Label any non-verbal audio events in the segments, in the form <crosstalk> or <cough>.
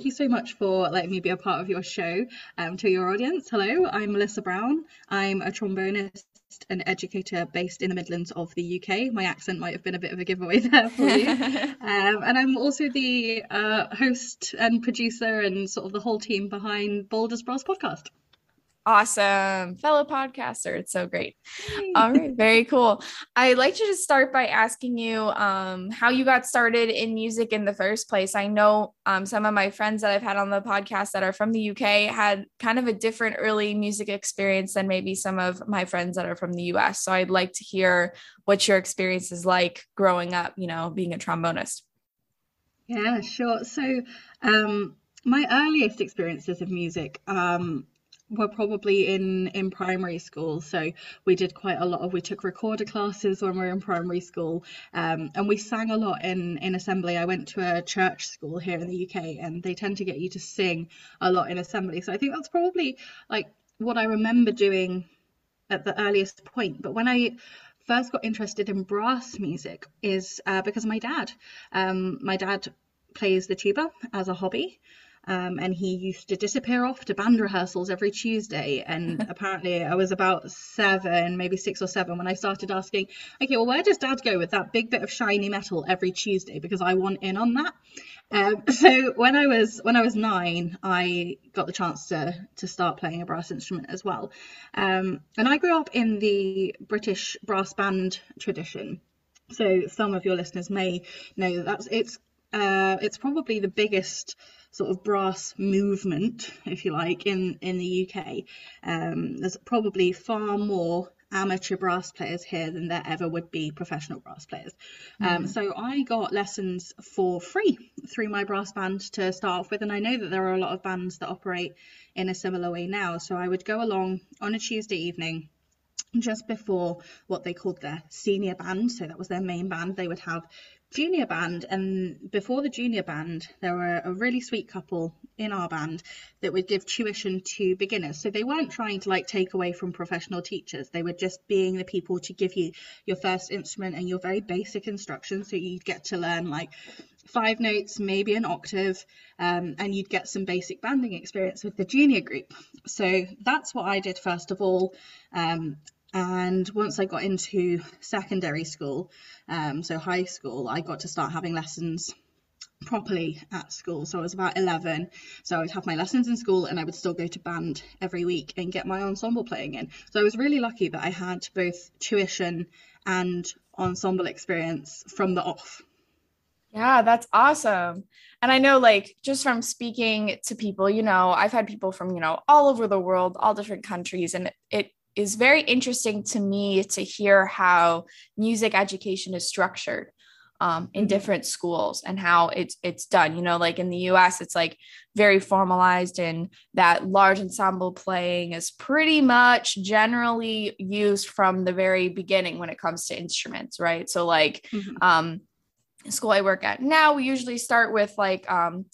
Thank you so much for letting me be a part of your show. Um, to your audience, hello, I'm Melissa Brown. I'm a trombonist and educator based in the Midlands of the UK. My accent might have been a bit of a giveaway <laughs> there for you. <laughs> um, and I'm also the uh, host and producer and sort of the whole team behind Bolder Brass podcast. Awesome. Fellow podcaster. It's so great. All right. Very cool. I'd like to just start by asking you um, how you got started in music in the first place. I know um, some of my friends that I've had on the podcast that are from the UK had kind of a different early music experience than maybe some of my friends that are from the US. So I'd like to hear what your experience is like growing up, you know, being a trombonist. Yeah, sure. So, um, my earliest experiences of music, um, were probably in in primary school. So we did quite a lot of we took recorder classes when we were in primary school um, and we sang a lot in in assembly. I went to a church school here in the uk and they tend to get you to sing a lot in assembly. So i think that's probably like what i remember doing at the earliest point. But when i first got interested in brass music is uh, because my dad. Um, my dad plays the tuba as a hobby um, and he used to disappear off to band rehearsals every Tuesday. And <laughs> apparently, I was about seven, maybe six or seven, when I started asking, okay, well, where does dad go with that big bit of shiny metal every Tuesday? Because I want in on that. Um, <laughs> so when I was when I was nine, I got the chance to to start playing a brass instrument as well. Um, and I grew up in the British brass band tradition. So some of your listeners may know that that's it's uh, it's probably the biggest sort of brass movement, if you like, in in the UK. Um, there's probably far more amateur brass players here than there ever would be professional brass players. Um, mm. Um, so I got lessons for free through my brass band to start off with, and I know that there are a lot of bands that operate in a similar way now. So I would go along on a Tuesday evening just before what they called their senior band so that was their main band they would have junior band and before the junior band there were a really sweet couple in our band that would give tuition to beginners. So they weren't trying to like take away from professional teachers. They were just being the people to give you your first instrument and your very basic instructions. So you'd get to learn like five notes maybe an octave um, and you'd get some basic banding experience with the junior group. So that's what i did first of all. Um, and once I got into secondary school, um, so high school, I got to start having lessons properly at school. So I was about 11. So I would have my lessons in school and I would still go to band every week and get my ensemble playing in. So I was really lucky that I had both tuition and ensemble experience from the off. Yeah, that's awesome. And I know, like, just from speaking to people, you know, I've had people from, you know, all over the world, all different countries, and it is very interesting to me to hear how music education is structured um, in mm-hmm. different schools and how it's it's done. You know, like in the U.S., it's like very formalized, and that large ensemble playing is pretty much generally used from the very beginning when it comes to instruments, right? So, like, mm-hmm. um, school I work at now, we usually start with like um,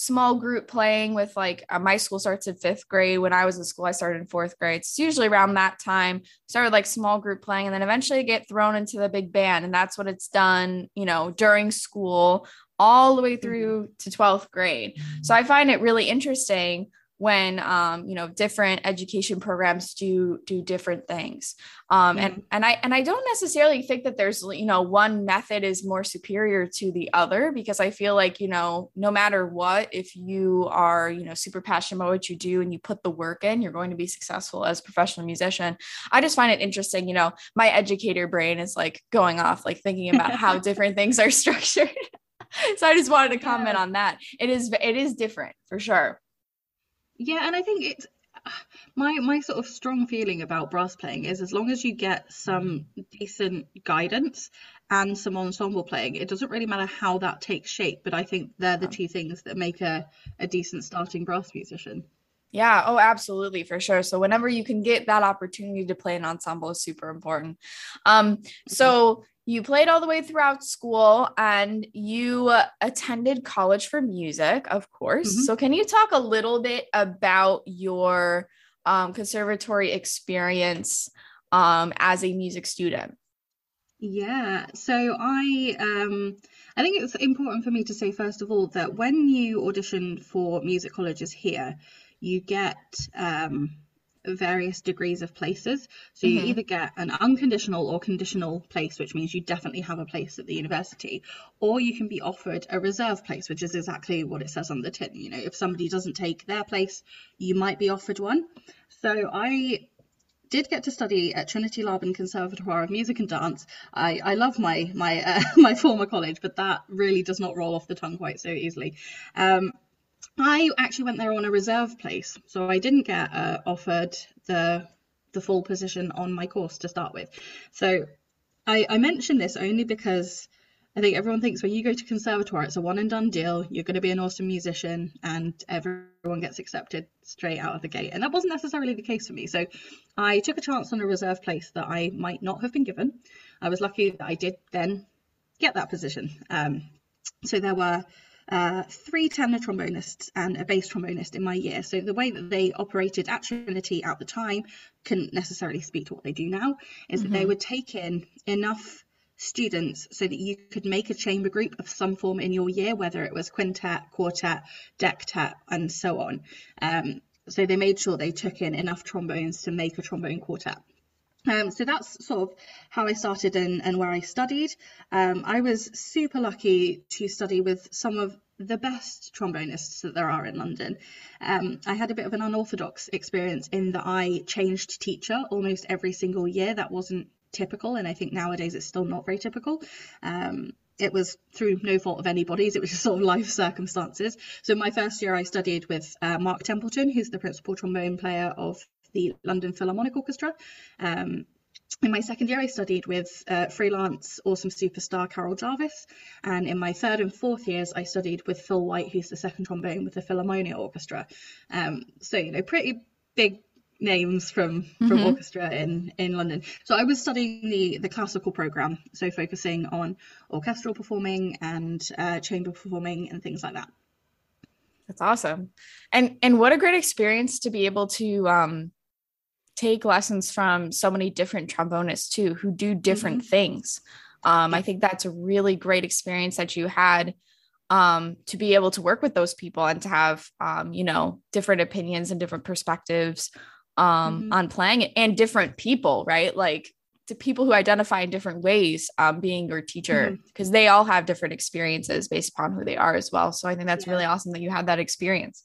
small group playing with like uh, my school starts in fifth grade. When I was in school, I started in fourth grade. It's usually around that time. Started like small group playing, and then eventually get thrown into the big band, and that's what it's done. You know, during school all the way mm-hmm. through to 12th grade. So I find it really interesting when um, you know different education programs do do different things. Um, mm-hmm. and and i and i don't necessarily think that there's you know one method is more superior to the other because i feel like you know no matter what if you are you know super passionate about what you do and you put the work in you're going to be successful as a professional musician. I just find it interesting you know my educator brain is like going off like thinking about <laughs> how different things are structured. <laughs> So i just wanted to comment yeah. on that. It is it is different for sure yeah, and I think it's my my sort of strong feeling about brass playing is as long as you get some decent guidance and some ensemble playing, it doesn't really matter how that takes shape. But I think they're the two things that make a, a decent starting brass musician. Yeah, oh, absolutely, for sure. So whenever you can get that opportunity to play an ensemble is super important. Um, so you played all the way throughout school and you attended college for music, of course. Mm-hmm. So, can you talk a little bit about your um, conservatory experience um, as a music student? Yeah, so I um, I think it's important for me to say, first of all, that when you audition for music colleges here, you get um, various degrees of places. So you Mhm. either get an unconditional or conditional place, which means you definitely have a place at the university, or you can be offered a reserve place, which is exactly what it says on the tin. You know, if somebody doesn't take their place, you might be offered one. So I did get to study at Trinity Laban Conservatoire of Music and Dance. I, I love my my uh, <laughs> my former college, but that really does not roll off the tongue quite so easily. Um, I actually went there on a reserve place, so I didn't get uh, offered the the full position on my course to start with. So I, I mention this only because I think everyone thinks when you go to conservatoire, it's a one and done deal. You're going to be an awesome musician, and everyone gets accepted straight out of the gate. And that wasn't necessarily the case for me. So I took a chance on a reserve place that I might not have been given. I was lucky that I did then get that position. Um, so there were uh, three tenor trombonists and a bass trombonist in my year. So the way that they operated at Trinity at the time couldn't necessarily speak to what they do now, is that they Mhm. would take in enough students so that you could make a chamber group of some form in your year, whether it was quintet, quartet, dectet, and so on. Um, so they made sure they took in enough trombones to make a trombone quartet. Um, so that's sort of how I started and, and where I studied. Um, I was super lucky to study with some of the best trombonists that there are in London. Um, I had a bit of an unorthodox experience in that I changed teacher almost every single year. That wasn't typical, and I think nowadays it's still not very typical. Um, it was through no fault of anybody's, it was just sort of life circumstances. So, my first year, I studied with uh, Mark Templeton, who's the principal trombone player of the London Philharmonic Orchestra. Um, in my second year, I studied with uh, freelance awesome superstar Carol Jarvis. And in my third and fourth years, I studied with Phil White, who's the second trombone with the Philharmonia Orchestra. Um, so, you know, pretty big names from from Mhm. orchestra in in London. So I was studying the the classical program, so focusing on orchestral performing and uh, chamber performing and things like that. That's awesome. And and what a great experience to be able to um take lessons from so many different trombonists too who do different things. Um I think that's a really great experience that you had um to be able to work with those people and to have um you know different opinions and different perspectives um Mhm. on playing it and different people, right? Like to people who identify in different ways um, being your teacher because they all have different experiences based upon who they are as well so i think that's Yeah. really awesome that you had that experience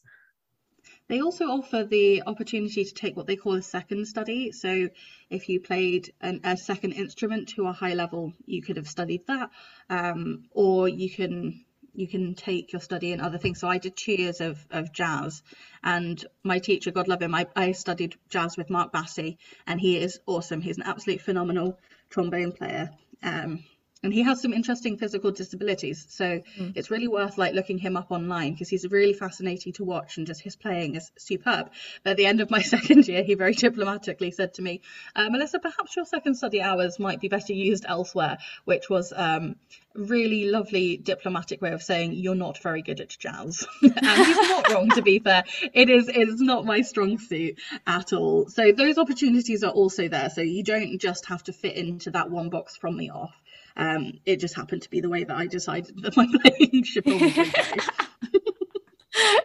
They also offer the opportunity to take what they call a second study. So, if you played an, a second instrument to a high level, you could have studied that, um, or you can you can take your study in other things. So, I did two years of, of jazz, and my teacher, God love him, I, I studied jazz with Mark Bassey, and he is awesome. He's an absolute phenomenal trombone player. Um, and he has some interesting physical disabilities so Mm. it's really worth like looking him up online because he's really fascinating to watch and just his playing is superb. But at the end of my <laughs> second year he very diplomatically said to me uh, melissa perhaps your second study hours might be better used elsewhere which was um really lovely diplomatic way of saying you're not very good at jazz. <laughs> And he's not wrong to be fair. It is it is not my strong suit at all. So those opportunities are also there so you don't just have to fit into that one box from the off um, it just happened to be the way that I decided that my <laughs> playing should probably go.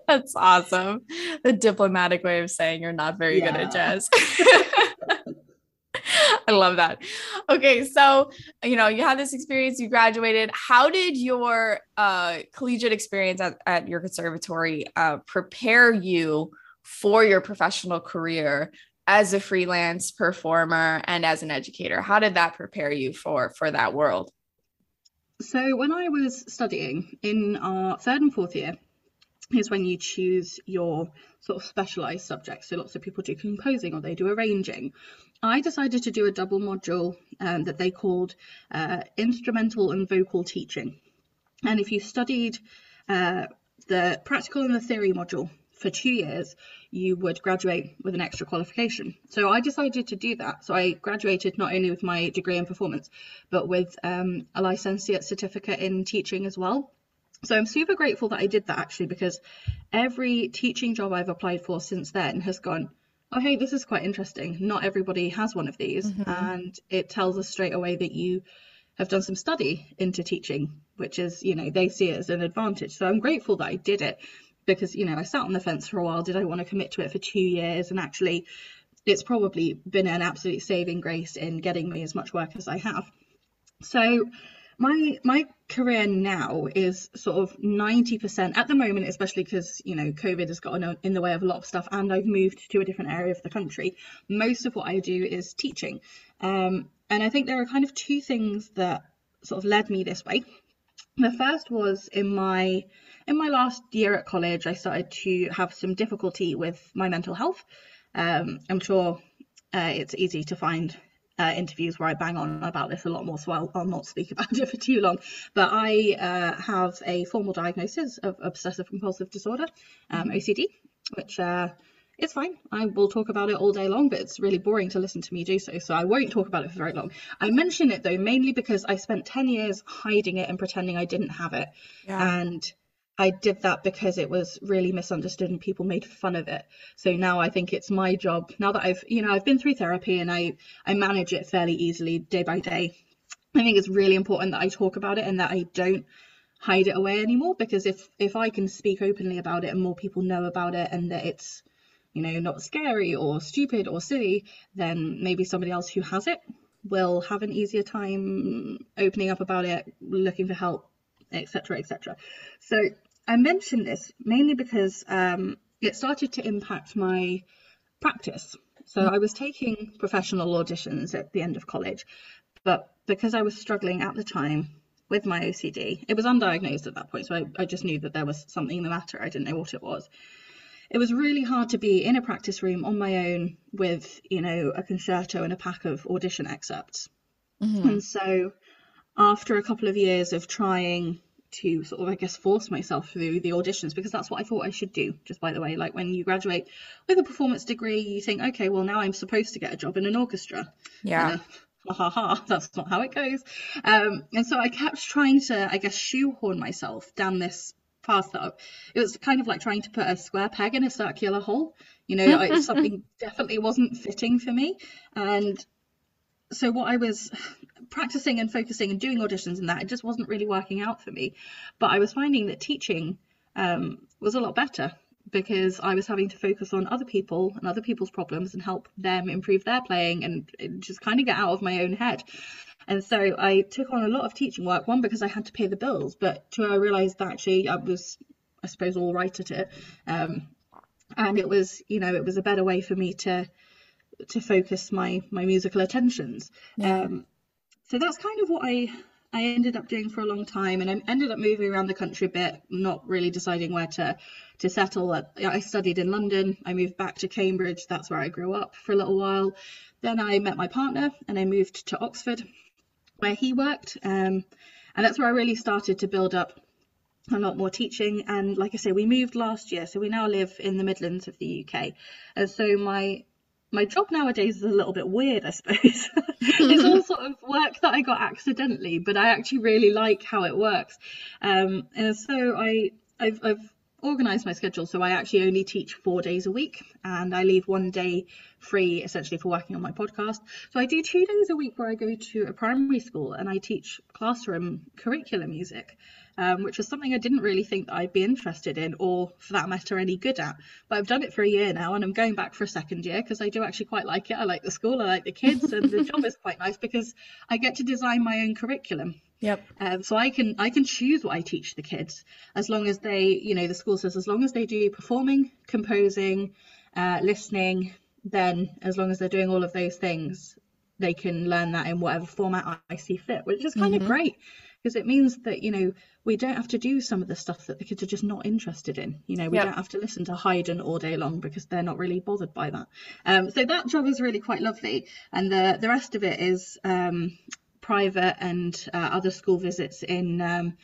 That's awesome. The diplomatic way of saying you're not very good at jazz. <laughs> I love that. Okay, so you know, you had this experience, you graduated. How did your uh, collegiate experience at, at your conservatory uh, prepare you for your professional career as a freelance performer and as an educator? How did that prepare you for for that world? So when I was studying in our third and fourth year is when you choose your sort of specialized subjects. So lots of people do composing or they do arranging. I decided to do a double module um, that they called uh, instrumental and vocal teaching. And if you studied uh, the practical and the theory module for two years, you would graduate with an extra qualification. So I decided to do that. So I graduated not only with my degree in performance, but with um, a licentiate certificate in teaching as well. So I'm super grateful that I did that actually because every teaching job I've applied for since then has gone, oh, hey, this is quite interesting. Not everybody has one of these. Mhm. And it tells us straight away that you have done some study into teaching, which is, you know, they see it as an advantage. So I'm grateful that I did it because, you know, I sat on the fence for a while. Did I want to commit to it for two years? And actually, it's probably been an absolute saving grace in getting me as much work as I have. So my my career now is sort of 90% at the moment especially because you know covid has gotten in the way of a lot of stuff and i've moved to a different area of the country most of what i do is teaching um, and i think there are kind of two things that sort of led me this way the first was in my in my last year at college i started to have some difficulty with my mental health um, i'm sure uh, it's easy to find uh, interviews where I bang on about this a lot more, so I'll, I'll not speak <laughs> about it for too long. But I uh, have a formal diagnosis of obsessive compulsive disorder, um, mm-hmm. OCD, which uh, is fine. I will talk about it all day long, but it's really boring to listen to me do so, so I won't talk about it for very long. I mention it though mainly because I spent 10 years hiding it and pretending I didn't have it. Yeah. And I did that because it was really misunderstood and people made fun of it. So now I think it's my job. Now that I've, you know, I've been through therapy and I I manage it fairly easily day by day. I think it's really important that I talk about it and that I don't hide it away anymore because if if I can speak openly about it and more people know about it and that it's you know not scary or stupid or silly then maybe somebody else who has it will have an easier time opening up about it looking for help etc etc so I mention this mainly because um, it started to impact my practice. So I was taking professional auditions at the end of college, but because I was struggling at the time with my OCD, it was undiagnosed at that point, so I, I just knew that there was something in the matter. I didn't know what it was. It was really hard to be in a practice room on my own with, you know, a concerto and a pack of audition excerpts. Mm-hmm. And so after a couple of years of trying to sort of I guess force myself through the auditions because that's what I thought I should do. Just by the way, like when you graduate with a performance degree, you think, okay, well now I'm supposed to get a job in an orchestra. Yeah. Uh, ha ha ha, <laughs> that's not how it goes. Um, and so I kept trying to, I guess, shoehorn myself down this path that it was kind of like trying to put a square peg in a circular hole. You know, <laughs> something definitely wasn't fitting for me. And so what I was practicing and focusing and doing auditions and that, it just wasn't really working out for me. But I was finding that teaching um, was a lot better because I was having to focus on other people and other people's problems and help them improve their playing and just kind of get out of my own head. And so I took on a lot of teaching work, one because I had to pay the bills, but two, I realized that actually I was, I suppose, all right at it. Um, and it was, you know, it was a better way for me to to focus my my musical attentions. Yeah. Um, so that's kind of what I I ended up doing for a long time, and I ended up moving around the country a bit, not really deciding where to to settle. I studied in London. I moved back to Cambridge. That's where I grew up for a little while. Then I met my partner, and I moved to Oxford, where he worked, um, and that's where I really started to build up a lot more teaching. And like I say, we moved last year, so we now live in the Midlands of the UK. And so my my job nowadays is a little bit weird, I suppose. <laughs> it's all <laughs> sort of work that I got accidentally, but I actually really like how it works. Um, and so I, I've, I've organized my schedule so I actually only teach four days a week and I leave one day free essentially for working on my podcast. So I do two days a week where I go to a primary school and I teach classroom curriculum music um, which was something I didn't really think that I'd be interested in or for that matter any good at. But I've done it for a year now and I'm going back for a second year because I do actually quite like it. I like the school, I like the kids, and the job is quite nice because I get to design my own curriculum. Yep. Um, so I can I can choose what I teach the kids as long as they, you know, the school says as long as they do performing, composing, uh, listening, then as long as they're doing all of those things, they can learn that in whatever format I see fit, which is kind mm-hmm. of great because it means that you know we don't have to do some of the stuff that the kids are just not interested in. You know we yep. don't have to listen to Haydn all day long because they're not really bothered by that. Um, so that job is really quite lovely. And the the rest of it is um, private and uh, other school visits in um,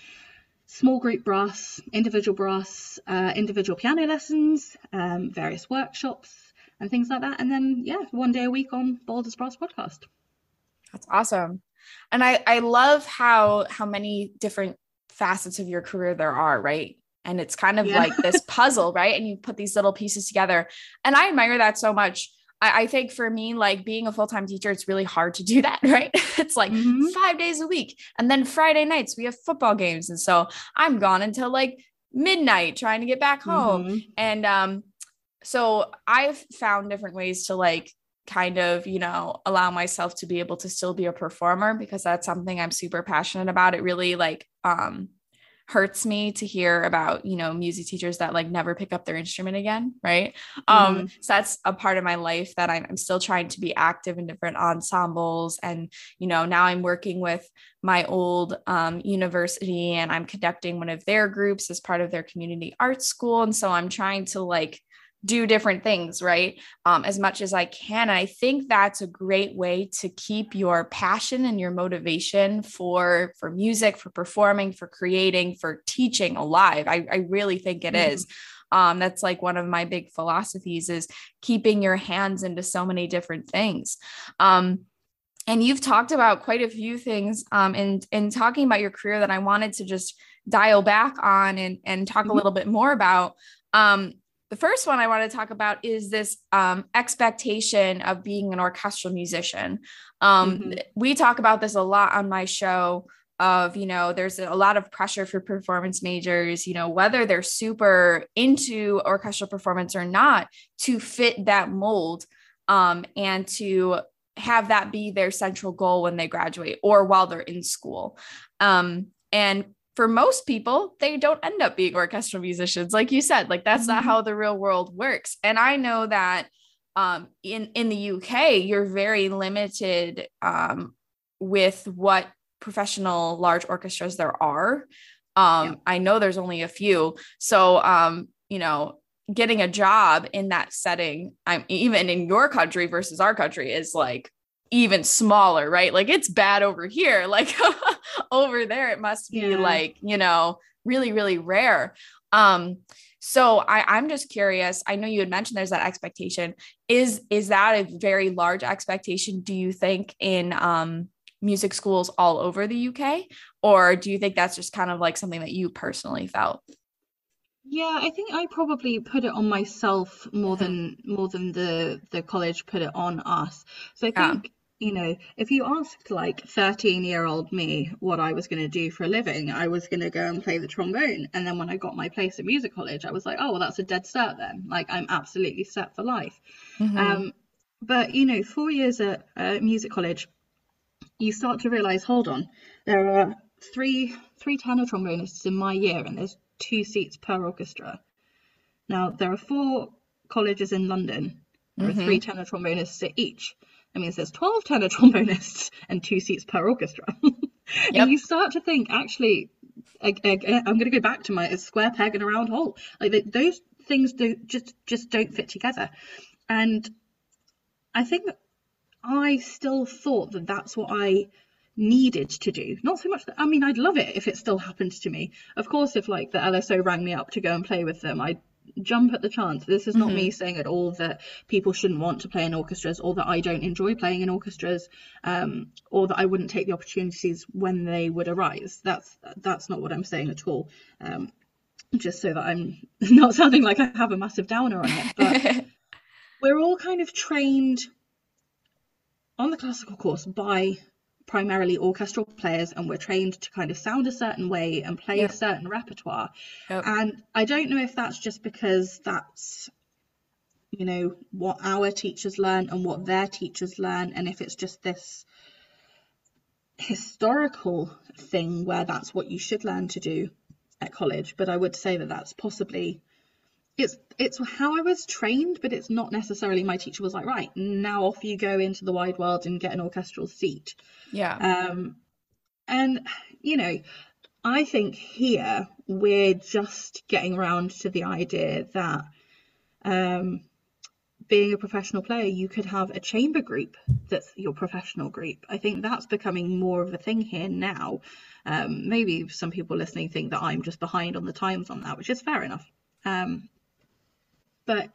small group brass individual brass uh, individual piano lessons um, various workshops and things like that. And then yeah one day a week on Bolder Brass podcast. That's awesome and i i love how how many different facets of your career there are right and it's kind of yeah. like this <laughs> puzzle right and you put these little pieces together and i admire that so much I, I think for me, like being a full time teacher, it's really hard to do that, <laughs> right? it's like mm-hmm. five days a week. And then Friday nights, we have football games. And so I'm gone until like midnight trying to get back home. Mm-hmm. And um, so I've found different ways to like kind of, you know, allow myself to be able to still be a performer because that's something I'm super passionate about. It really like um hurts me to hear about you know music teachers that like never pick up their instrument again right um, mm-hmm. um so that's a part of my life that I'm, I'm still trying to be active in different ensembles and you know now i'm working with my old um, university and i'm conducting one of their groups as part of their community arts school and so i'm trying to like do different things, right? Um, as much as I can. And I think that's a great way to keep your passion and your motivation for for music, for performing, for creating, for teaching alive. I, I really think it mm-hmm. is. Um, that's like one of my big philosophies is keeping your hands into so many different things. Um, and you've talked about quite a few things um, in in talking about your career that I wanted to just dial back on and and talk mm-hmm. a little bit more about. Um, the first one I want to talk about is this um, expectation of being an orchestral musician. Um, mm-hmm. We talk about this a lot on my show. Of, you know, there's a lot of pressure for performance majors, you know, whether they're super into orchestral performance or not, to fit that mold um, and to have that be their central goal when they graduate or while they're in school. Um, and for most people, they don't end up being orchestral musicians. Like you said, like that's mm-hmm. not how the real world works. And I know that um, in in the UK, you're very limited um, with what professional large orchestras there are. Um, yeah. I know there's only a few. So, um, you know, getting a job in that setting, I'm even in your country versus our country is like even smaller, right? Like it's bad over here. <laughs> Like over there, it must be yeah. like, you know, really, really rare. Um, so I, I'm just curious. I know you had mentioned there's that expectation. Is is that a very large expectation, do you think, in um music schools all over the UK? Or do you think that's just kind of like something that you personally felt? Yeah, I think I probably put it on myself more mm-hmm. than more than the the college put it on us. So I think you know, if you asked like 13 year old me what I was going to do for a living, I was going to go and play the trombone. And then when I got my place at music college, I was like, oh, well, that's a dead cert then. Like, I'm absolutely set for life. Mm-hmm. Um, but, you know, four years at uh, music college, you start to realize, hold on, there are three three tenor trombonists in my year, and there's two seats per orchestra. Now, there are four colleges in London. There mm-hmm. are three tenor trombonists at each. I mean, there's 12 tenor trombonists and two seats per orchestra. <laughs> yep. And you start to think, actually, I, am going to go back to my square peg and a round hole. Like those things do just just don't fit together. And I think I still thought that that's what I needed to do. Not so much that I mean, I'd love it if it still happened to me. Of course, if like the LSO rang me up to go and play with them, I'd jump at the chance. This is not mm-hmm. me saying at all that people shouldn't want to play in orchestras or that I don't enjoy playing in orchestras um, or that I wouldn't take the opportunities when they would arise. That's that's not what I'm saying at all. Um, just so that I'm <laughs> not sounding like I have a massive downer on it. But <laughs> we're all kind of trained on the classical course by primarily orchestral players and we're trained to kind of sound a certain way and play yep. a certain repertoire. Yep. And I don't know if that's just because that's you know what our teachers learn and what their teachers learn and if it's just this historical thing where that's what you should learn to do at college but I would say that that's possibly it's it's how I was trained, but it's not necessarily my teacher was like, right, now off you go into the wide world and get an orchestral seat. Yeah. Um, and you know, I think here we're just getting around to the idea that um, being a professional player, you could have a chamber group that's your professional group. I think that's becoming more of a thing here now. Um, maybe some people listening think that I'm just behind on the times on that, which is fair enough. Um, but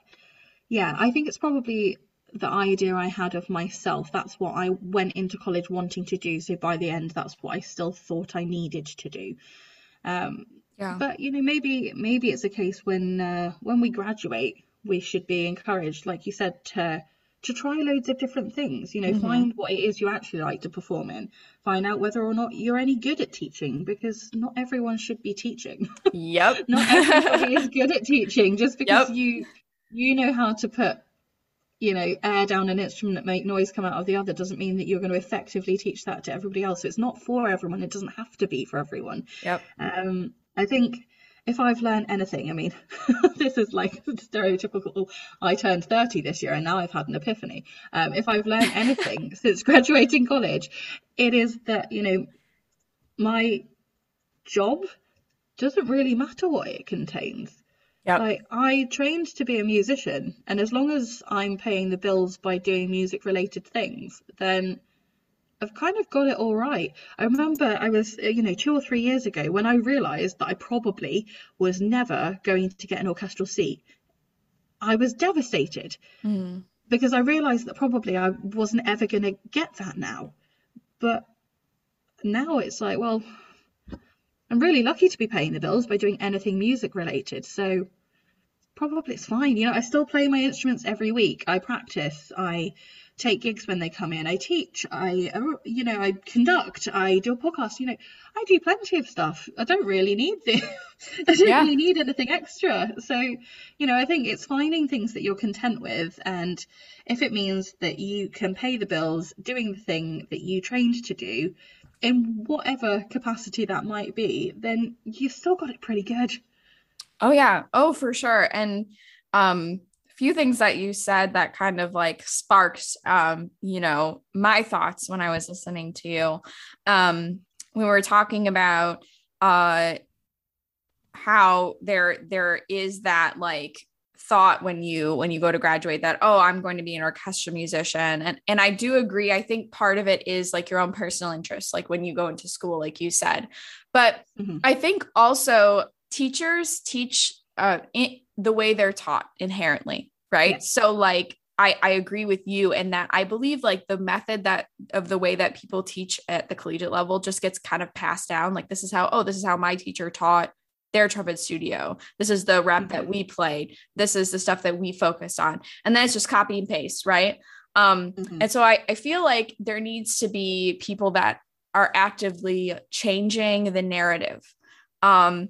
yeah, I think it's probably the idea I had of myself. That's what I went into college wanting to do. So by the end, that's what I still thought I needed to do. Um, yeah. But you know, maybe maybe it's a case when uh, when we graduate, we should be encouraged, like you said, to to try loads of different things. You know, mm-hmm. find what it is you actually like to perform in. Find out whether or not you're any good at teaching because not everyone should be teaching. Yep. <laughs> not everybody is <laughs> good at teaching just because yep. you you know how to put you know air down an instrument that make noise come out of the other doesn't mean that you're going to effectively teach that to everybody else so it's not for everyone it doesn't have to be for everyone yep um i think if I've learned anything, I mean, <laughs> this is like <laughs> stereotypical. I turned 30 this year and now I've had an epiphany. Um, if I've learned anything <laughs> since graduating college, it is that, you know, my job doesn't really matter what it contains. Yep. Like I trained to be a musician, and as long as I'm paying the bills by doing music related things, then I've kind of got it all right. I remember I was, uh, you know, two or three years ago when I realised that I probably was never going to get an orchestral seat. I was devastated mm. because I realised that probably I wasn't ever going to get that now. But now it's like, well, I'm really lucky to be paying the bills by doing anything music related. So probably it's fine. You know, I still play my instruments every week. I practice. I take gigs when they come in. I teach. I, uh, you know, I conduct. I do a podcast. You know, I do plenty of stuff. I don't really need the, <laughs> I don't yeah. really need anything extra. So, you know, I think it's finding things that you're content with, and if it means that you can pay the bills doing the thing that you trained to do, in whatever capacity that might be, then you've still got it pretty good. Oh yeah. Oh, for sure. And um few things that you said that kind of like sparked um, you know, my thoughts when I was listening to you. Um, we were talking about uh how there there is that like thought when you when you go to graduate that oh i'm going to be an orchestra musician and and i do agree i think part of it is like your own personal interest like when you go into school like you said but mm-hmm. i think also teachers teach uh, in, the way they're taught inherently right? Yeah. So like I, I agree with you in that I believe like the method that of the way that people teach at the collegiate level just gets kind of passed down. Like this is how, oh, this is how my teacher taught their trumpet studio. This is the rep that we played. This is the stuff that we focus on. And then it's just copy and paste, right? Um, mm-hmm. and so I, I feel like there needs to be people that are actively changing the narrative. Um,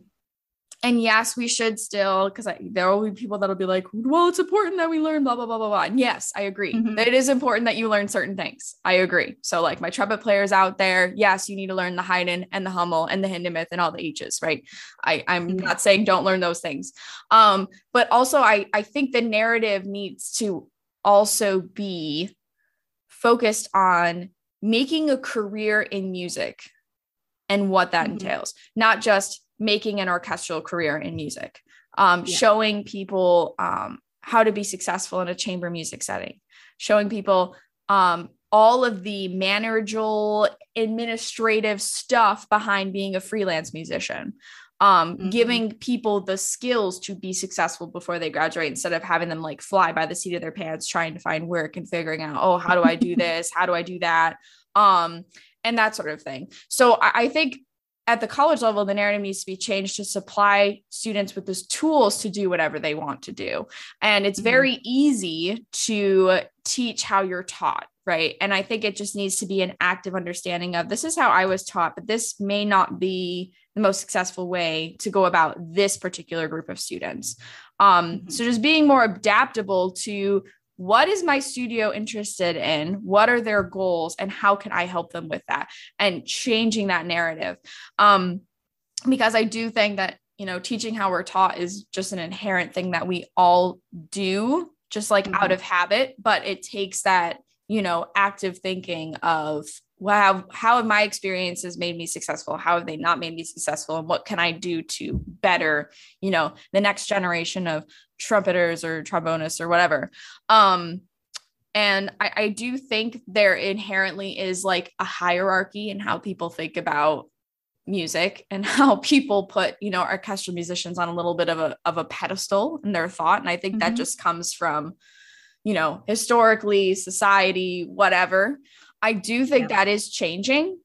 and yes, we should still, because there will be people that'll be like, well, it's important that we learn blah, blah, blah, blah, blah. And yes, I agree. Mm-hmm. It is important that you learn certain things. I agree. So, like my trumpet players out there, yes, you need to learn the Haydn and the Hummel and the Hindemith and all the H's, right? I, I'm mm-hmm. not saying don't learn those things. Um, but also I, I think the narrative needs to also be focused on making a career in music and what that mm-hmm. entails, not just making an orchestral career in music, um, yeah. showing people um, how to be successful in a chamber music setting, showing people um, all of the managerial, administrative stuff behind being a freelance musician. Um, mm-hmm. giving people the skills to be successful before they graduate instead of having them like fly by the seat of their pants trying to find work and figuring out oh how do i do <laughs> this how do i do that um and that sort of thing so I, I think at the college level, the narrative needs to be changed to supply students with those tools to do whatever they want to do. And it's mm-hmm. very mm-hmm. easy to teach how you're taught, right? And I think it just needs to be an active understanding of this is how I was taught, but this may not be the most successful way to go about this particular group of students. Um, mm-hmm. So just being more adaptable to what is my studio interested in? What are their goals? And how can i help them with that? And changing that narrative. Um because i do think that you know teaching how we're taught is just an inherent thing that we all do just like mm-hmm. out of habit. But it takes that you know active thinking of wow how have my experiences made me successful? How have they not made me successful? And what can i do to better you know the next generation of trumpeters or trombonists or whatever? Um and I, I do think there inherently is like a hierarchy in how people think about music and <laughs> how people put you know orchestral musicians on a little bit of a of a pedestal in their thought. And i think mm-hmm. that just comes from you know historically society whatever I do think yeah. that is changing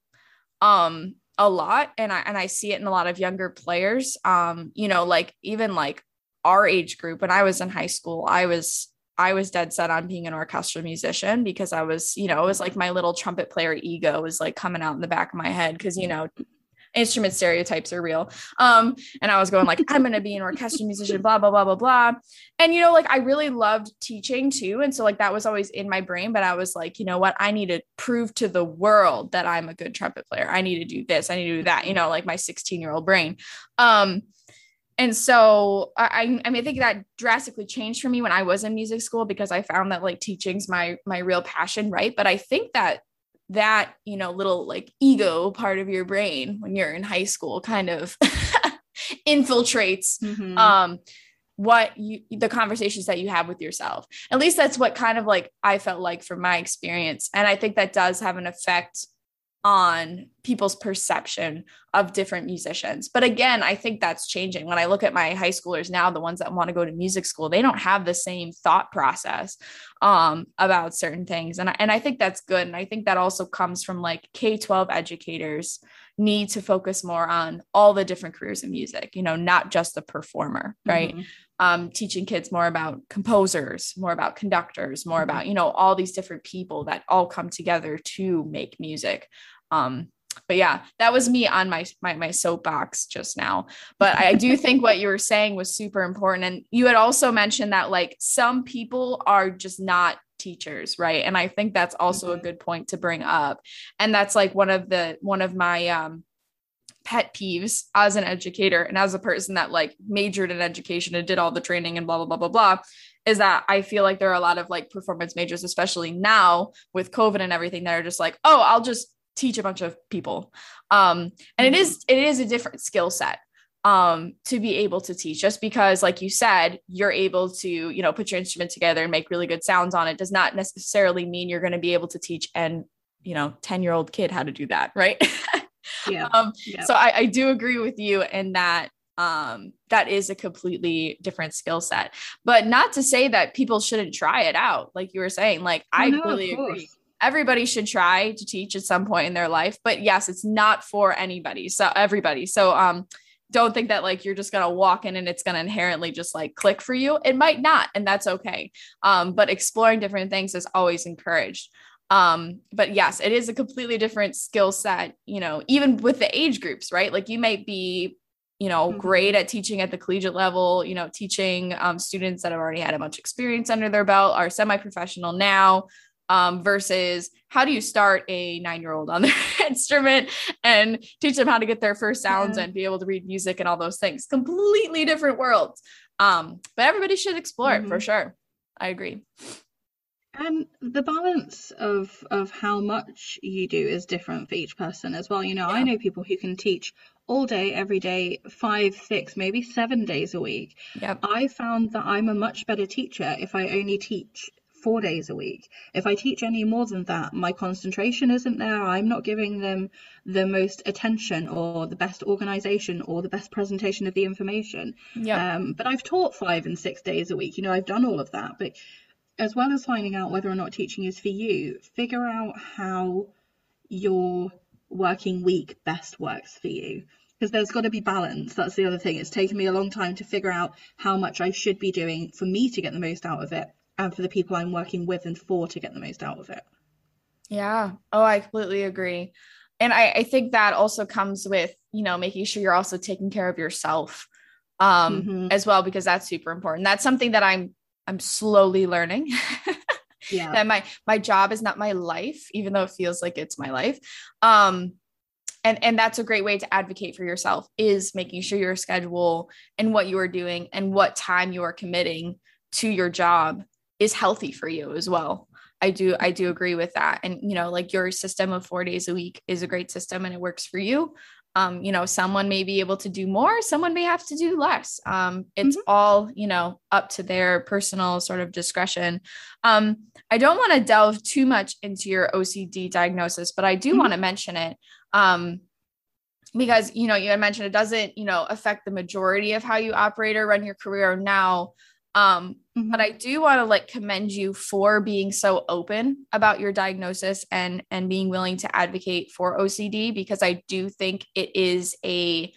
um a lot and I and I see it in a lot of younger players. Um, you know, like even like our age group when I was in high school, I was I was dead set on being an orchestral musician because I was, you know, it was like my little trumpet player ego was like coming out in the back of my head because, you know, instrument stereotypes are real. Um, and I was going like, I'm gonna be an orchestral musician, blah, blah, blah, blah, blah. And you know, like I really loved teaching too. And so like that was always in my brain, but I was like, you know what, I need to prove to the world that I'm a good trumpet player. I need to do this, I need to do that, you know, like my 16 year old brain. Um, and so I, I mean, I think that drastically changed for me when I was in music school because I found that like teaching's my my real passion, right? But I think that that you know little like ego part of your brain when you're in high school kind of <laughs> infiltrates mm-hmm. um what you the conversations that you have with yourself at least that's what kind of like i felt like from my experience and i think that does have an effect on people's perception of different musicians. But again, I think that's changing. When I look at my high schoolers now, the ones that want to go to music school, they don't have the same thought process um, about certain things. And I, and I think that's good. And I think that also comes from like K 12 educators need to focus more on all the different careers in music, you know, not just the performer, right? Mm-hmm. Um, teaching kids more about composers, more about conductors, more mm-hmm. about, you know, all these different people that all come together to make music. Um, but yeah, that was me on my, my my soapbox just now. But I do <laughs> think what you were saying was super important. And you had also mentioned that like some people are just not teachers, right? And I think that's also mm-hmm. a good point to bring up. And that's like one of the one of my um pet peeves as an educator and as a person that like majored in education and did all the training and blah blah blah blah blah is that I feel like there are a lot of like performance majors, especially now with COVID and everything, that are just like, oh, I'll just teach a bunch of people um and it is it is a different skill set um to be able to teach. Just because like you said you're able to you know put your instrument together and make really good sounds on it does not necessarily mean you're going to be able to teach and you know 10 year old kid how to do that right? <laughs> Yeah, um yeah. so I, I do agree with you in that um that is a completely different skill set. But not to say that people shouldn't try it out like you were saying like i no, really agree. everybody should try to teach at some point in their life but yes it's not for anybody so everybody. So um don't think that like you're just going to walk in and it's going to inherently just like click for you. It might not and that's okay. Um but exploring different things is always encouraged. Um but yes it is a completely different skill set you know even with the age groups right? Like you might be you know mm-hmm. great at teaching at the collegiate level you know teaching um, students that have already had a bunch of experience under their belt are semi-professional now um, versus how do you start a nine year old on their <laughs> instrument and teach them how to get their first sounds yeah. and be able to read music and all those things. Completely different worlds. Um, but everybody should explore mm-hmm. it for mm-hmm. sure. I agree. And the balance of of how much you do is different for each person as well. You know, yeah. I know people who can teach all day, every day, five, six, maybe seven days a week. Yep. I found that I'm a much better teacher if I only teach four days a week. If I teach any more than that, my concentration isn't there. I'm not giving them the most attention or the best organization or the best presentation of the information. Yeah. Um, but I've taught five and six days a week. You know, I've done all of that. But as well as finding out whether or not teaching is for you, figure out how your working week best works for you because there's got to be balance. That's the other thing. It's taken me a long time to figure out how much I should be doing for me to get the most out of it and for the people I'm working with and for to get the most out of it. Yeah. Oh, I completely agree. And I, I think that also comes with, you know, making sure you're also taking care of yourself um mm-hmm. as well, because that's super important. That's something that I'm I'm slowly learning. <laughs> yeah. that my my job is not my life, even though it feels like it's my life. Um and and that's a great way to advocate for yourself is making sure your schedule and what you are doing and what time you are committing to your job is healthy for you as well. I do I do agree with that. And you know, like your system of 4 days a week is a great system and it works for you. Um, you know, someone may be able to do more, someone may have to do less. Um, it's mm-hmm. all, you know, up to their personal sort of discretion. Um, I don't want to delve too much into your OCD diagnosis, but I do mm-hmm. want to mention it. Um, because you know you had mentioned it doesn't you know affect the majority of how you operate or run your career now um, mm-hmm. But I do want to like commend you for being so open about your diagnosis and and being willing to advocate for OCD because I do think it is a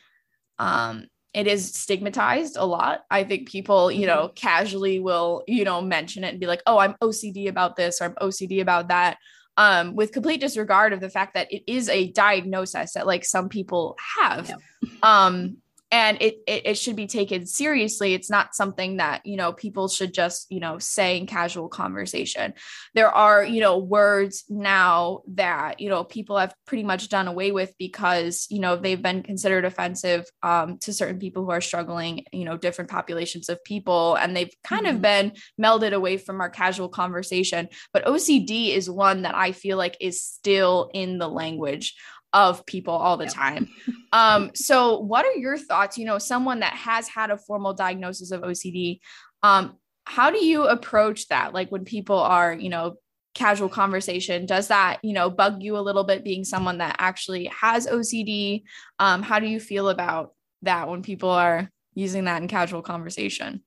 um, it is stigmatized a lot. I think people, you know, Mm-hmm. casually will, you know, mention it and be like, "Oh, I'm OCD about this or I'm OCD about that." Um, with complete disregard of the fact that it is a diagnosis that like some people have. Yep. Um, and it, it it should be taken seriously. It's not something that, you know, people should just, you know, say in casual conversation. There are, you know, words now that, you know, people have pretty much done away with because, you know, they've been considered offensive um, to certain people who are struggling, you know, different populations of people. And they've kind of Mhm. been melded away from our casual conversation. But OCD is one that I feel like is still in the language of people all the Yep. time. Um, so what are your thoughts? You know, someone that has had a formal diagnosis of OCD, um, how do you approach that? Like when people are, you know, casual conversation, does that, you know, bug you a little bit being someone that actually has OCD? Um, how do you feel about that when people are using that in casual conversation?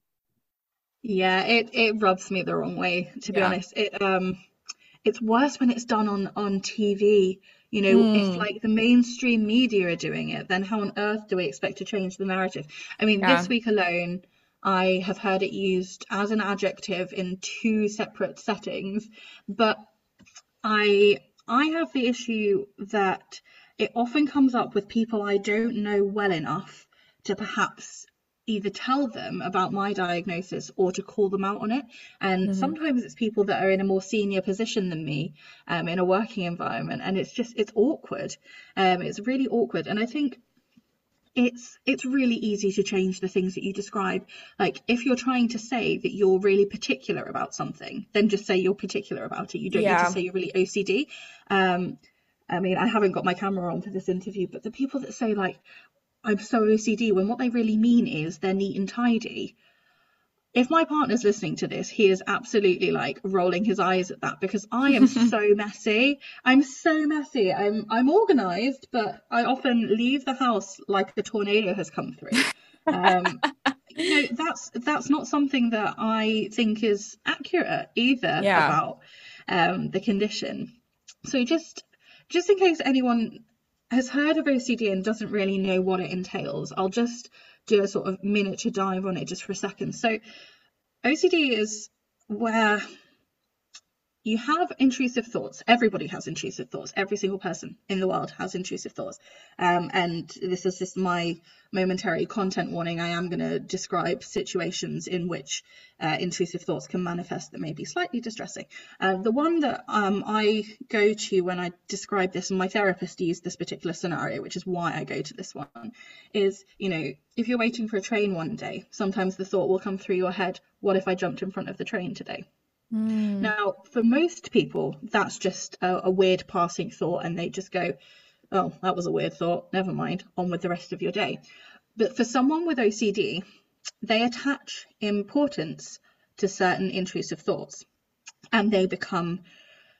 Yeah, it it rubs me the wrong way, to be Yeah. honest. It um it's worse when it's done on on TV. You know, if Mm. like the mainstream media are doing it, then how on earth do we expect to change the narrative? I mean, Yeah. this week alone, I have heard it used as an adjective in two separate settings, but I I have the issue that it often comes up with people I don't know well enough to perhaps either tell them about my diagnosis or to call them out on it. And Mhm. sometimes it's people that are in a more senior position than me, um, in a working environment, and it's just it's awkward. Um, it's really awkward, and I think it's it's really easy to change the things that you describe. Like if you're trying to say that you're really particular about something, then just say you're particular about it. You don't need to say you're really OCD. Um, I mean, I haven't got my camera on for this interview, but the people that say like I'm so OCD when what they really mean is they're neat and tidy. If my partner's listening to this, he is absolutely like rolling his eyes at that because I am <laughs> so messy. I'm so messy. I'm I'm organized, but I often leave the house like the tornado has come through. Um, you know, <laughs> that's that's not something that I think is accurate either Yeah. about um, the condition. So just just in case anyone has heard of OCD and doesn't really know what it entails, I'll just do a sort of miniature dive on it just for a second. So, OCD is where you have intrusive thoughts. Everybody has intrusive thoughts. Every single person in the world has intrusive thoughts. Um, and this is just my momentary content warning. I am going to describe situations in which uh, intrusive thoughts can manifest that may be slightly distressing. Uh, the one that um, I go to when I describe this, and my therapist used this particular scenario, which is why I go to this one, is you know, if you're waiting for a train one day, sometimes the thought will come through your head, what if I jumped in front of the train today? Mm. Now, for most people, that's just a, a weird passing thought, and they just go, oh, that was a weird thought, never mind, on with the rest of your day. But for someone with OCD, they attach importance to certain intrusive thoughts and they become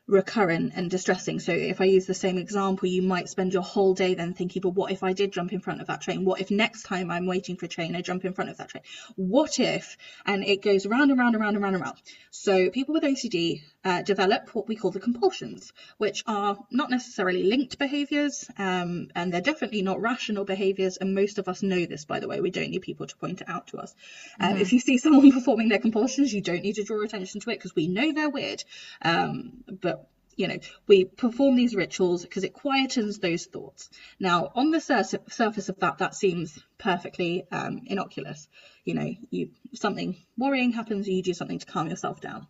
recurrent and distressing. So if I use the same example, you might spend your whole day then thinking, but what if I did jump in front of that train? What if next time I'm waiting for a train, I jump in front of that train? What if? And it goes round and round and round and round and round. So people with OCD uh, develop what we call the compulsions, which are not necessarily linked behaviors, um, and they're definitely not rational behaviors. And most of us know this, by the way. We don't need people to point it out to us. Um, Mhm. If you see someone <laughs> performing their compulsions, you don't need to draw attention to it because we know they're weird. Um, but you know, we perform these rituals because it quietens those thoughts. Now, on the sur- surface of that, that seems perfectly um, innocuous. You know, you something worrying happens, you do something to calm yourself down.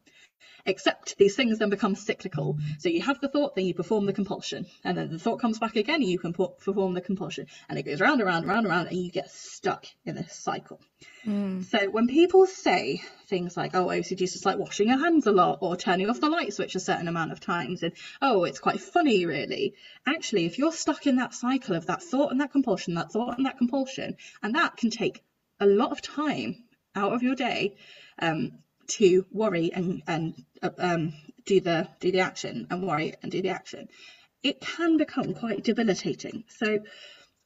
Except these things then become cyclical. So you have the thought, then you perform the compulsion, and then the thought comes back again, and you can perform the compulsion, and it goes round and round and round and round, and you get stuck in this cycle. Mm. So when people say things like, oh, OCD is just like washing your hands a lot or turning off the light switch a certain amount of times, and oh, it's quite funny, really. Actually, if you're stuck in that cycle of that thought and that compulsion, that thought and that compulsion, and that can take a lot of time out of your day um, to worry and and uh, um, do the do the action and worry and do the action, it can become quite debilitating. So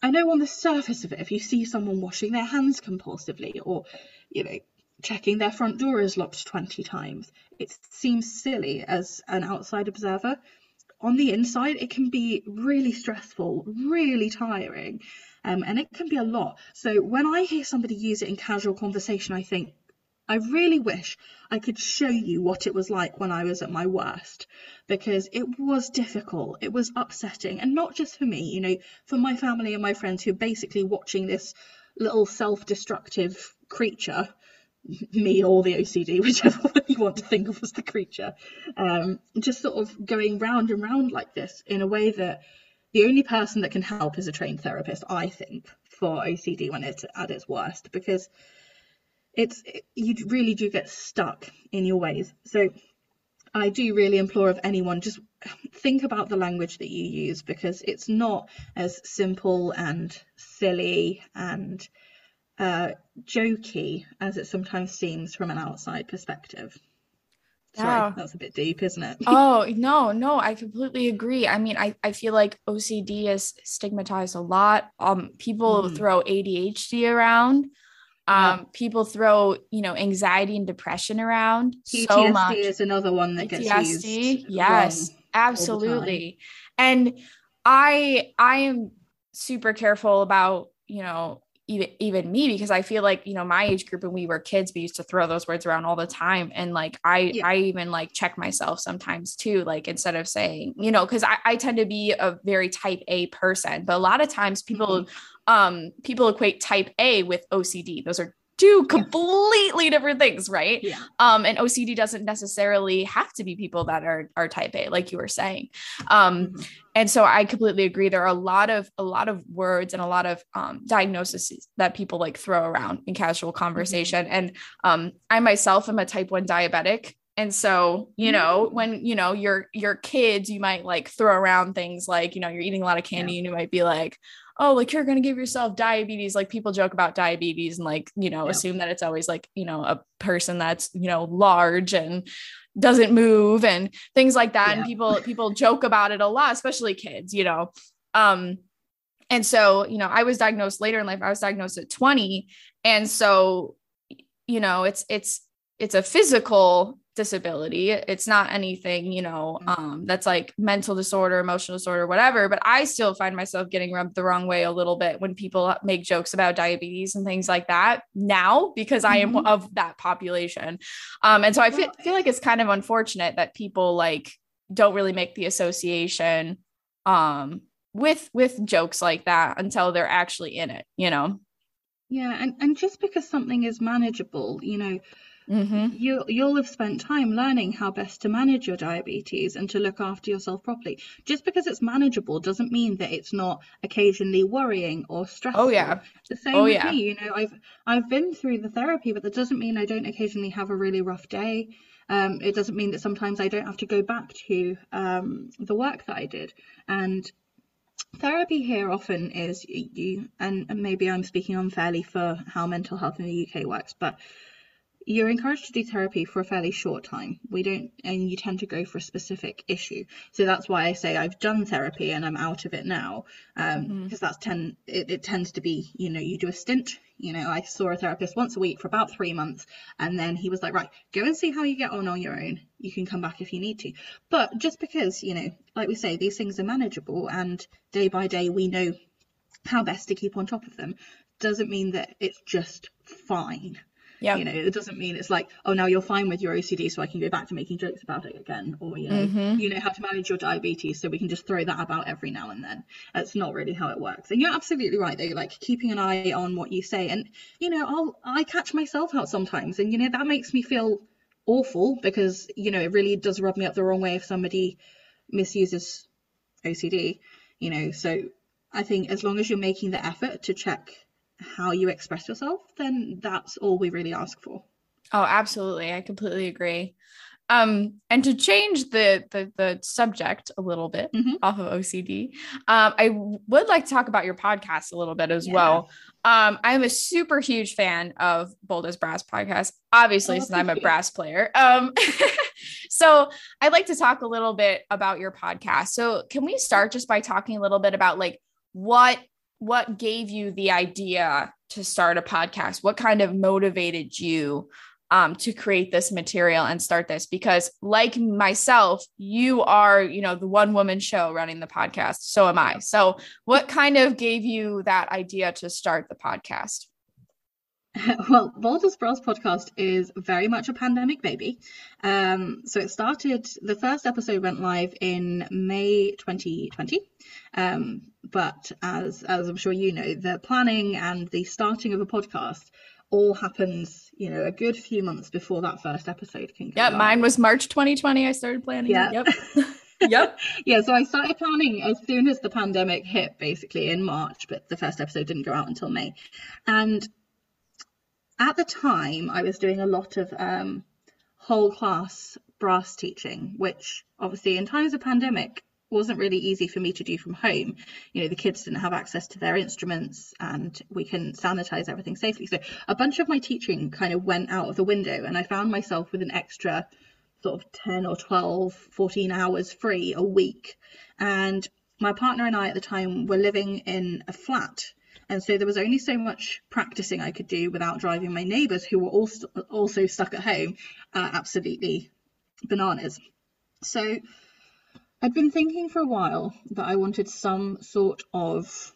I know on the surface of it, if you see someone washing their hands compulsively or, you know, checking their front door is locked 20 times, it seems silly as an outside observer. On the inside, it can be really stressful, really tiring. um, and it can be a lot. So when I hear somebody use it in casual conversation, I think, I really wish I could show you what it was like when I was at my worst because it was difficult, it was upsetting, and not just for me, you know, for my family and my friends who are basically watching this little self destructive creature <laughs> me or the OCD, <laughs> whichever one you want to think of as the creature, um, just sort of going round and round like this in a way that the only person that can help is a trained therapist, I think, for OCD when it's at its worst, because it's you really do get stuck in your ways. So I do really implore of anyone just think about the language that you use because it's not as simple and silly and uh, jokey as it sometimes seems from an outside perspective. Sorry, yeah. that's a bit deep, isn't it? <laughs> oh, no, no, I completely agree. I mean, I, I feel like OCD is stigmatized a lot. Um, people mm. throw ADHD around. Um, yeah. people throw, you know, anxiety and depression around PTSD so much. is another one that PTSD, gets used. Yes, absolutely. And I I am super careful about, you know, even even me because I feel like you know my age group when we were kids we used to throw those words around all the time and like I yeah. I even like check myself sometimes too like instead of saying you know because I, I tend to be a very type A person but a lot of times people mm-hmm. Um people equate type A with OCD those are two completely different things, right? Yeah. Um, and OCD doesn't necessarily have to be people that are are type A, like you were saying. Um, mm-hmm. and so I completely agree. There are a lot of a lot of words and a lot of um, diagnoses that people like throw around in casual mm-hmm. conversation. Mm-hmm. And um, I myself am a type one diabetic. And so, you know, mm-hmm. when you know your your kids, you might like throw around things like, you know, you're eating a lot of candy yeah. and you might be like, oh, like you're going to give yourself diabetes. Like people joke about diabetes and like, you know, yeah. assume that it's always like, you know, a person that's, you know, large and doesn't move and things like that. Yeah. And people, people joke about it a lot, especially kids, you know. Um, and so, you know, I was diagnosed later in life. I was diagnosed at 20. And so, you know, it's, it's, it's a physical disability. It's not anything, you know, mm-hmm. um, that's like mental disorder, emotional disorder, whatever. But I still find myself getting rubbed the wrong way a little bit when people make jokes about diabetes and things like that now because I am mm-hmm. of that population. Um, and so I feel, feel like it's kind of unfortunate that people like don't really make the association um, with with jokes like that until they're actually in it, you know. Yeah, and, and just because something is manageable, you know, Mm-hmm. You you'll have spent time learning how best to manage your diabetes and to look after yourself properly. Just because it's manageable doesn't mean that it's not occasionally worrying or stressful. Oh yeah. The same oh, with yeah. me. You know, I've I've been through the therapy, but that doesn't mean I don't occasionally have a really rough day. Um, it doesn't mean that sometimes I don't have to go back to um, the work that I did. And therapy here often is you, and, and maybe I'm speaking unfairly for how mental health in the UK works, but you're encouraged to do therapy for a fairly short time. We don't, and you tend to go for a specific issue. So that's why I say I've done therapy and I'm out of it now, because um, mm-hmm. that's ten. It, it, tends to be, you know, you do a stint. You know, I saw a therapist once a week for about three months, and then he was like, right, go and see how you get on on your own. You can come back if you need to. But just because, you know, like we say, these things are manageable, and day by day we know how best to keep on top of them, doesn't mean that it's just fine. Yeah. You know, it doesn't mean it's like, oh, now you're fine with your OCD, so I can go back to making jokes about it again, or you know, mm-hmm. you know how to manage your diabetes, so we can just throw that about every now and then. That's not really how it works. And you're absolutely right, though. Like keeping an eye on what you say, and you know, I'll I catch myself out sometimes, and you know that makes me feel awful because you know it really does rub me up the wrong way if somebody misuses OCD. You know, so I think as long as you're making the effort to check how you express yourself, then that's all we really ask for. Oh, absolutely. I completely agree. Um, and to change the, the the subject a little bit mm-hmm. off of OCD, um, I would like to talk about your podcast a little bit as yeah. well. Um, I'm a super huge fan of Bold as Brass podcast, obviously, oh, since I'm a brass player. Um, <laughs> so I'd like to talk a little bit about your podcast. So can we start just by talking a little bit about like what what gave you the idea to start a podcast? What kind of motivated you um, to create this material and start this? Because like myself you are you know the one woman show running the podcast. So am i. So what kind of gave you that idea to start the podcast <laughs> well, Bolder Brass podcast is very much a pandemic baby. Um, so it started, the first episode went live in May 2020. Um, but as, as I'm sure you know, the planning and the starting of a podcast all happens, you know, a good few months before that first episode can go. Yeah, mine was March 2020. I started planning. Yeah. Yep. yep. <laughs> <laughs> Yeah, so I started planning as soon as the pandemic hit, basically in March, but the first episode didn't go out until May. And at the time, I was doing a lot of um, whole class brass teaching, which obviously in times of pandemic wasn't really easy for me to do from home. You know, the kids didn't have access to their instruments and we can sanitize everything safely. So a bunch of my teaching kind of went out of the window and I found myself with an extra sort of 10 or 12, 14 hours free a week. And my partner and I at the time were living in a flat. And so there was only so much practicing I could do without driving my neighbours, who were also, also stuck at home, uh, absolutely bananas. So I'd been thinking for a while that I wanted some sort of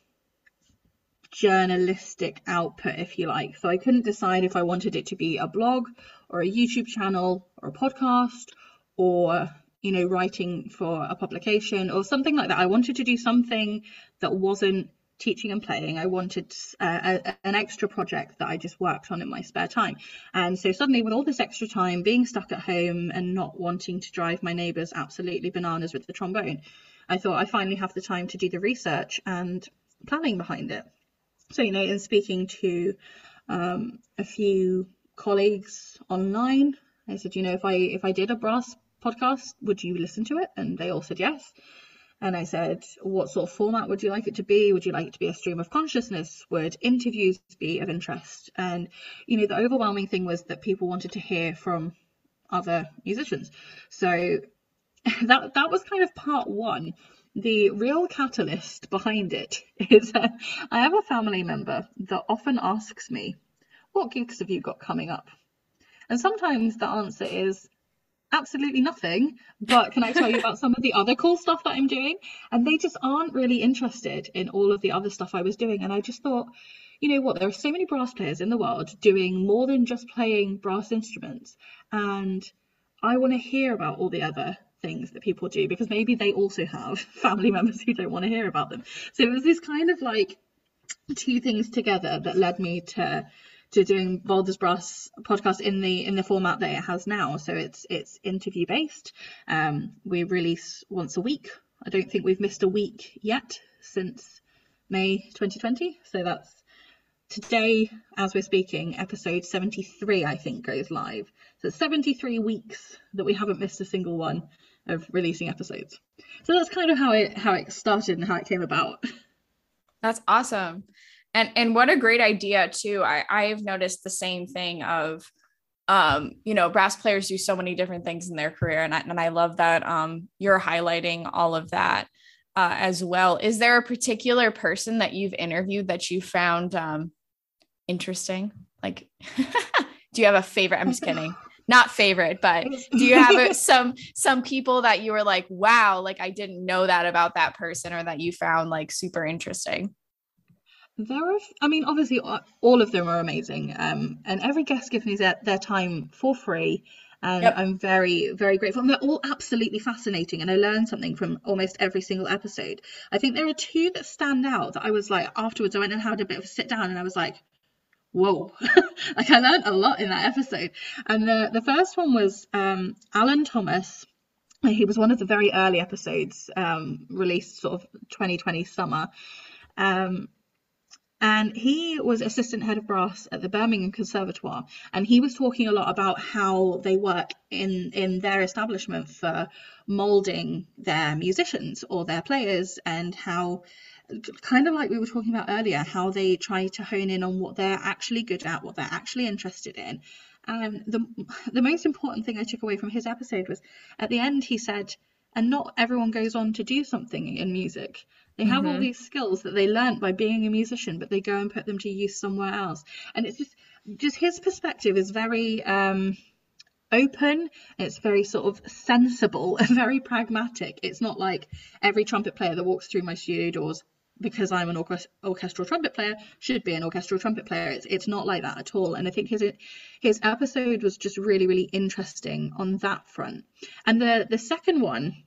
journalistic output, if you like. So I couldn't decide if I wanted it to be a blog or a YouTube channel or a podcast or, you know, writing for a publication or something like that. I wanted to do something that wasn't teaching and playing, I wanted uh, a, an extra project that I just worked on in my spare time. And so suddenly, with all this extra time, being stuck at home and not wanting to drive my neighbours absolutely bananas with the trombone, I thought I finally have the time to do the research and planning behind it. So, you know, in speaking to um, a few colleagues online, I said, you know, if I if I did a brass podcast, would you listen to it? And they all said yes. And I said, what sort of format would you like it to be? Would you like it to be a stream of consciousness? Would interviews be of interest? And, you know, the overwhelming thing was that people wanted to hear from other musicians. So <laughs> that that was kind of part one. The real catalyst behind it <laughs> is uh, I have a family member that often asks me, what gigs have you got coming up? And sometimes the answer is, absolutely nothing, but can I tell you about some of the other cool stuff that I'm doing? And they just aren't really interested in all of the other stuff I was doing. And I just thought, you know what, there are so many brass players in the world doing more than just playing brass instruments. And I want to hear about all the other things that people do because maybe they also have <laughs> family members who don't want to hear about them. So it was this kind of like two things together that led me to to doing Bolder Brass podcast in the in the format that it has now. So it's it's interview based. Um, we release once a week. I don't think we've missed a week yet since May 2020. So that's today, as we're speaking, episode 73, I think, goes live. So 73 weeks that we haven't missed a single one of releasing episodes. So that's kind of how it how it started and how it came about. That's awesome and and what a great idea too. I i've noticed the same thing of um you know brass players do so many different things in their career. And I, and I love that um you're highlighting all of that uh, as well. Is there a particular person that you've interviewed that you found um interesting? Like <laughs> do you have a favorite? I'm just kidding. Not favorite but do you have <laughs> some some people that you were like wow like i didn't know that about that person or that you found like super interesting there are, I mean, obviously, all of them are amazing. Um, and every guest gives me their, their time for free. And yep. I'm very, very grateful. And they're all absolutely fascinating. And I learned something from almost every single episode. I think there are two that stand out that I was like, afterwards, I went and had a bit of a sit down and I was like, whoa, <laughs> like I learned a lot in that episode. And the, the first one was um, Alan Thomas. He was one of the very early episodes um, released sort of 2020 summer. Um, and he was assistant head of brass at the Birmingham Conservatoire, and he was talking a lot about how they work in in their establishment for molding their musicians or their players, and how kind of like we were talking about earlier, how they try to hone in on what they're actually good at, what they're actually interested in. And the the most important thing I took away from his episode was at the end he said, and not everyone goes on to do something in music. They have mm-hmm. all these skills that they learned by being a musician, but they go and put them to use somewhere else. And it's just, just his perspective is very um, open. It's very sort of sensible <laughs> and very pragmatic. It's not like every trumpet player that walks through my studio doors because I'm an orchestral trumpet player should be an orchestral trumpet player. It's it's not like that at all. And I think his his episode was just really really interesting on that front. And the the second one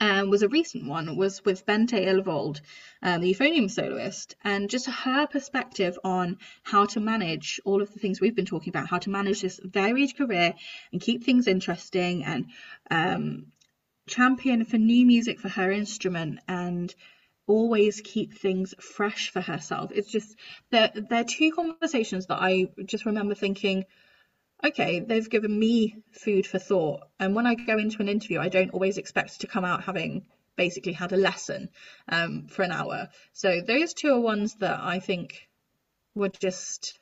um, was a recent one, was with Bente Illevold, um, the euphonium soloist, and just her perspective on how to manage all of the things we've been talking about, how to manage this varied career and keep things interesting and um, champion for new music for her instrument and always keep things fresh for herself. It's just there, there are two conversations that I just remember thinking, okay, they've given me food for thought. And when I go into an interview, I don't always expect to come out having basically had a lesson um, for an hour. So those two are ones that I think were just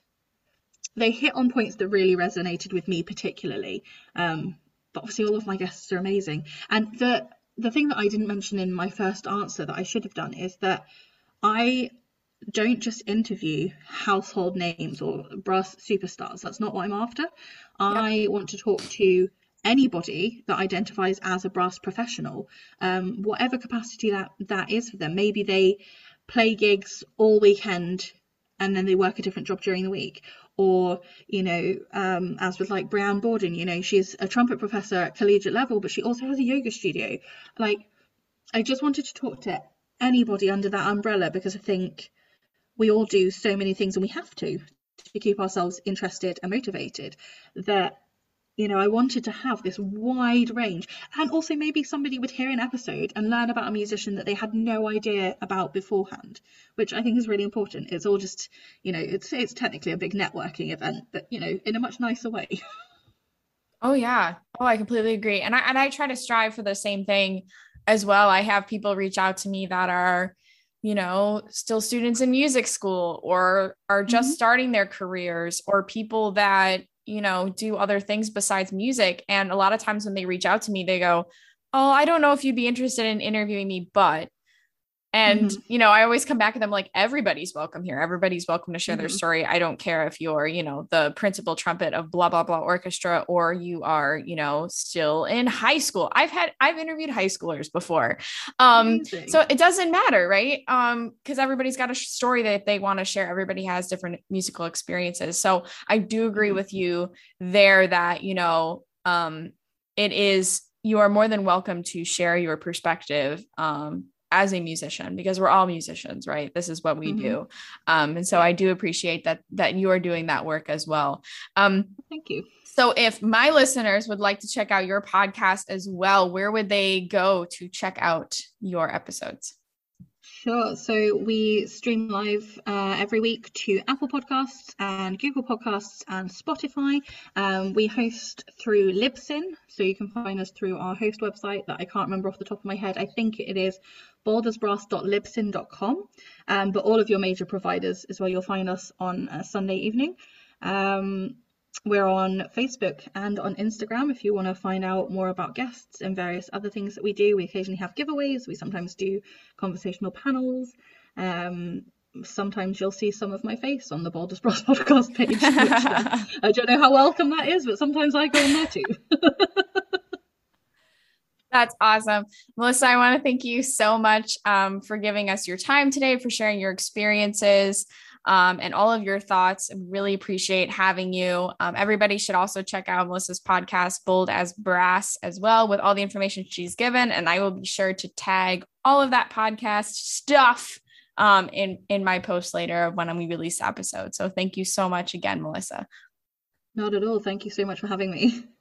they hit on points that really resonated with me particularly. Um, but obviously, all of my guests are amazing. And the the thing that I didn't mention in my first answer that I should have done is that I don't just interview household names or brass superstars. That's not what I'm after. I want to talk to anybody that identifies as a brass professional, um, whatever capacity that that is for them. Maybe they play gigs all weekend and then they work a different job during the week. Or, you know, um, as with like Brianne Borden, you know, she's a trumpet professor at collegiate level, but she also has a yoga studio. Like, I just wanted to talk to anybody under that umbrella because I think we all do so many things and we have to to keep ourselves interested and motivated that you know i wanted to have this wide range. And also maybe somebody would hear an episode and learn about a musician that they had no idea about beforehand which i think is really important. It's all just you know it's it's technically a big networking event but you know in a much nicer way. <laughs> Oh yeah. Oh i completely agree. And i and i try to strive for the same thing as well. I have people reach out to me that are you know, still students in music school or are just mm-hmm. starting their careers or people that, you know, do other things besides music. And a lot of times when they reach out to me, they go, Oh, I don't know if you'd be interested in interviewing me, but and, mm-hmm. you know, I always come back to them like, everybody's welcome here. Everybody's welcome to share mm-hmm. their story. I don't care if you're, you know, the principal trumpet of blah, blah, blah orchestra, or you are, you know, still in high school. I've had, I've interviewed high schoolers before. Um, so it doesn't matter, right? Um, because everybody's got a story that they want to share. Everybody has different musical experiences. So I do agree mm-hmm. with you there that, you know, um, it is, you are more than welcome to share your perspective um, as a musician because we're all musicians right? This is what we mm-hmm. do. Um, and so i do appreciate that that you are doing that work as well. Um, thank you. so if my listeners would like to check out your podcast as well where would they go to check out your episodes Sure. So we stream live uh, every week to Apple Podcasts and Google Podcasts and Spotify. Um, we host through Libsyn, so you can find us through our host website that I can't remember off the top of my head. I think it is baldersbrass.libsyn.com. Um, but all of your major providers is where you'll find us on a Sunday evening. Um, we're on Facebook and on Instagram if you want to find out more about guests and various other things that we do. We occasionally have giveaways, we sometimes do conversational panels. Um, sometimes you'll see some of my face on the Bolder Brass <laughs> podcast page. Which, uh, I don't know how welcome that is, but sometimes I go on there too. <laughs> That's awesome. Melissa, I want to thank you so much um, for giving us your time today, for sharing your experiences um, and all of your thoughts. Really appreciate having you. Um, everybody should also check out Melissa's podcast, Bold as Brass, as well, with all the information she's given. And I will be sure to tag all of that podcast stuff um, in in my post later when we release episodes. So thank you so much again, Melissa. Not at all. Thank you so much for having me. <laughs>